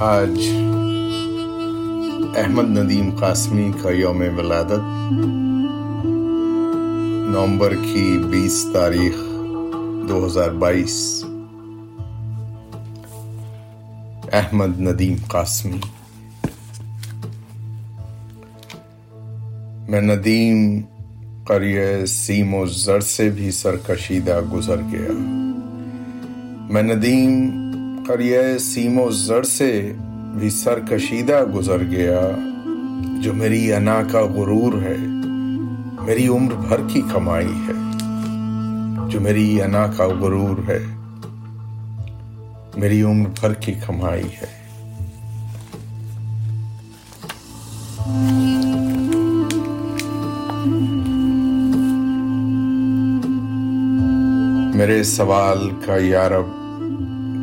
آج احمد ندیم قاسمی کا یوم ولادت، نومبر کی بیس تاریخ دو ہزار بائیس۔ احمد ندیم قاسمی۔ میں ندیم قریہ سیم و زر سے بھی سرکشیدہ گزر گیا۔ میں ندیم قریہ سیم و زر سے بھی سرکشیدہ گزر گیا جو میری انا کا غرور ہے، میری عمر بھر کی کمائی ہے، جو میری انا کا غرور ہے، میری عمر بھر کی کمائی ہے۔ میرے سوال کا یارب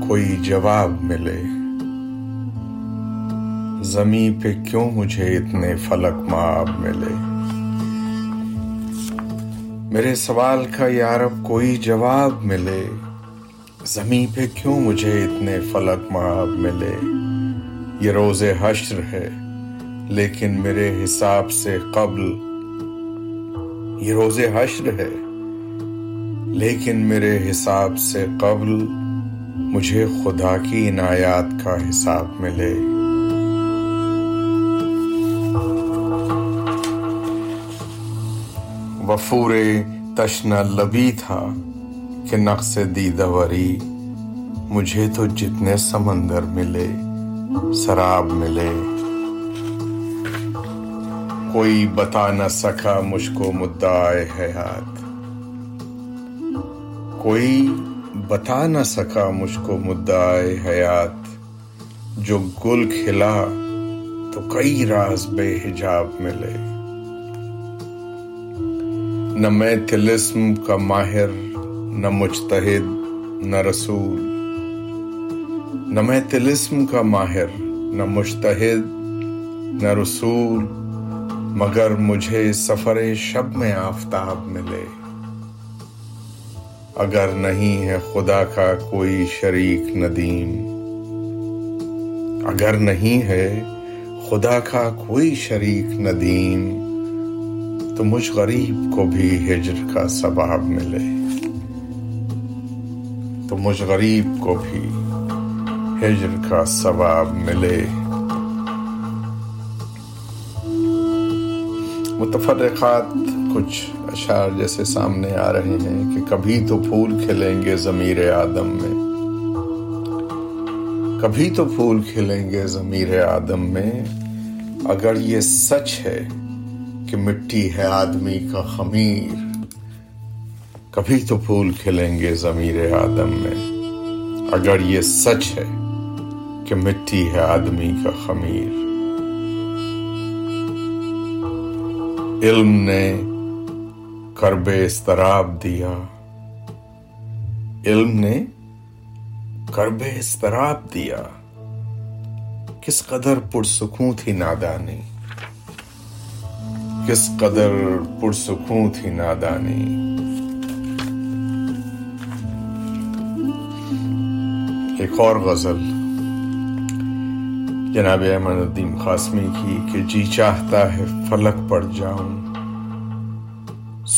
کوئی جواب ملے۔ زمین پہ کیوں مجھے اتنے فلک ماب ملے؟ میرے سوال کا یارب کوئی جواب ملے؟ زمین پہ کیوں مجھے اتنے فلک ماب ملے؟ یہ روز حشر ہے، لیکن میرے حساب سے قبل یہ روز حشر ہے، لیکن میرے حساب سے قبل مجھے خدا کی عنایات کا حساب ملے۔ وفور تشنا لبی تھا کہ نقص دیدوری مجھے تو جتنے سمندر ملے، سراب ملے۔ کوئی بتا نہ سکا مجھ کو مدعا حیات۔ کوئی بتا نہ سکا مجھ کو مدعا حیات۔ جو گل کھلا تو کئی راز بے حجاب ملے۔ نہ میں تلسم کا ماہر، نہ مجتہد، نہ رسول۔ نہ میں تلسم کا ماہر، نہ مجتہد، نہ رسول۔ مگر مجھے سفر شب میں آفتاب ملے۔ اگر نہیں ہے خدا کا کوئی شریک ندیم۔ اگر نہیں ہے خدا کا کوئی شریک ندیم، تو مجھ غریب کو بھی ہجر کا ثواب ملے۔ تو مجھ غریب کو بھی ہجر کا ثواب ملے۔ متفرقات کچھ اشعار جیسے سامنے آ رہے ہیں کہ کبھی تو پھول کھلیں گے ضمیر آدم میں۔ کبھی تو پھول کھلیں گے ضمیر آدم میں۔ اگر یہ سچ ہے کہ مٹی ہے آدمی کا خمیر، کبھی تو پھول کھلیں گے ضمیر آدم میں۔ اگر یہ سچ ہے کہ مٹی ہے آدمی کا خمیر۔ علم نے کرب استراب دیا۔ علم نے کرب استراب دیا۔ کس قدر پرسکون تھی نادانی۔ کس قدر پرسکون تھی نادانی۔ ایک اور غزل۔ جناب احمد الدین قاسمی کی کہ جی چاہتا ہے فلک پڑ جاؤں۔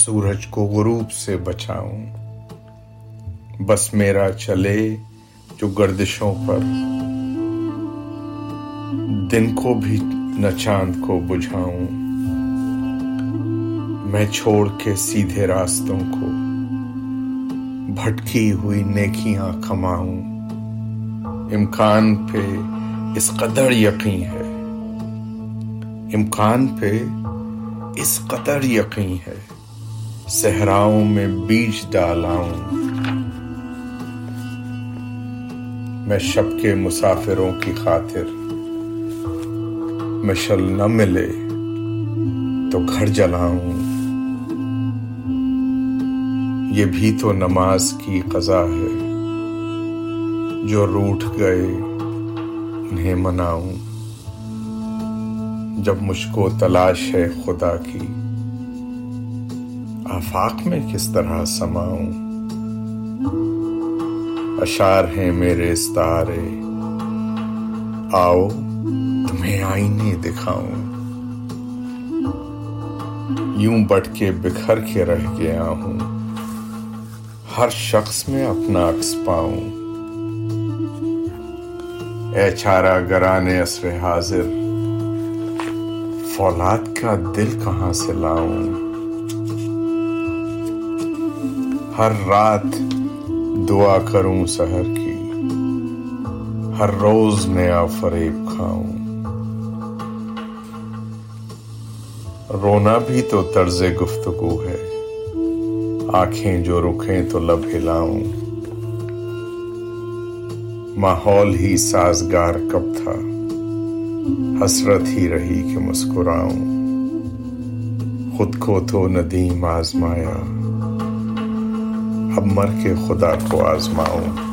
سورج کو غروب سے بچاؤں۔ بس میرا چلے جو گردشوں پر۔ دن کو بھی نہ چاند کو بجھاؤں۔ میں چھوڑ کے سیدھے راستوں کو۔ بھٹکی ہوئی نیکیاں کماؤں۔ امکان پہ اس قدر یقین ہے۔ امکان پہ اس قدر یقین ہے۔ صحراؤں میں بیج ڈالاؤں۔ میں شب کے مسافروں کی خاطر مشل نہ ملے تو گھر جلاؤں۔ یہ بھی تو نماز کی قضا ہے جو روٹ گئے انہیں مناؤں۔ جب مجھ کو تلاش ہے خدا کی آفاق میں کس طرح سماؤں؟ اشار ہیں میرے ستارے۔ آؤ تمہیں آئینے دکھاؤں۔ یوں بٹ کے بکھر کے رہ گیا ہوں۔ ہر شخص میں اپنا عکس پاؤں۔ اے چارہ گرانے عصر حاضر، فولاد کا دل کہاں سے لاؤں؟ ہر رات دعا کروں سحر کی، ہر روز نیا فریب کھاؤں۔ رونا بھی تو طرز گفتگو ہے، آنکھیں جو رکھیں تو لب ہلاؤں۔ ماحول ہی سازگار کب تھا، حسرت ہی رہی کہ مسکراؤں۔ خود کو تو ندیم آزمایا۔ اب مر کے خدا کو آزماؤں۔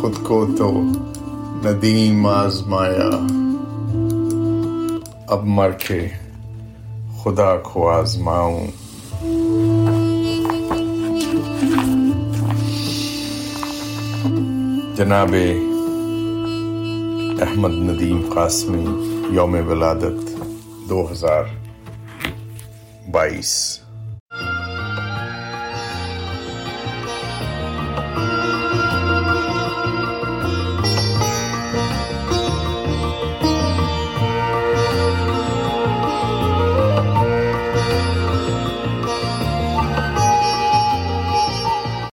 خود کو تو ندیم آزمایا۔ اب مر کے خدا کو آزماؤں۔ جناب احمد ندیم قاسمی یوم ولادت دو ہزار بائیس۔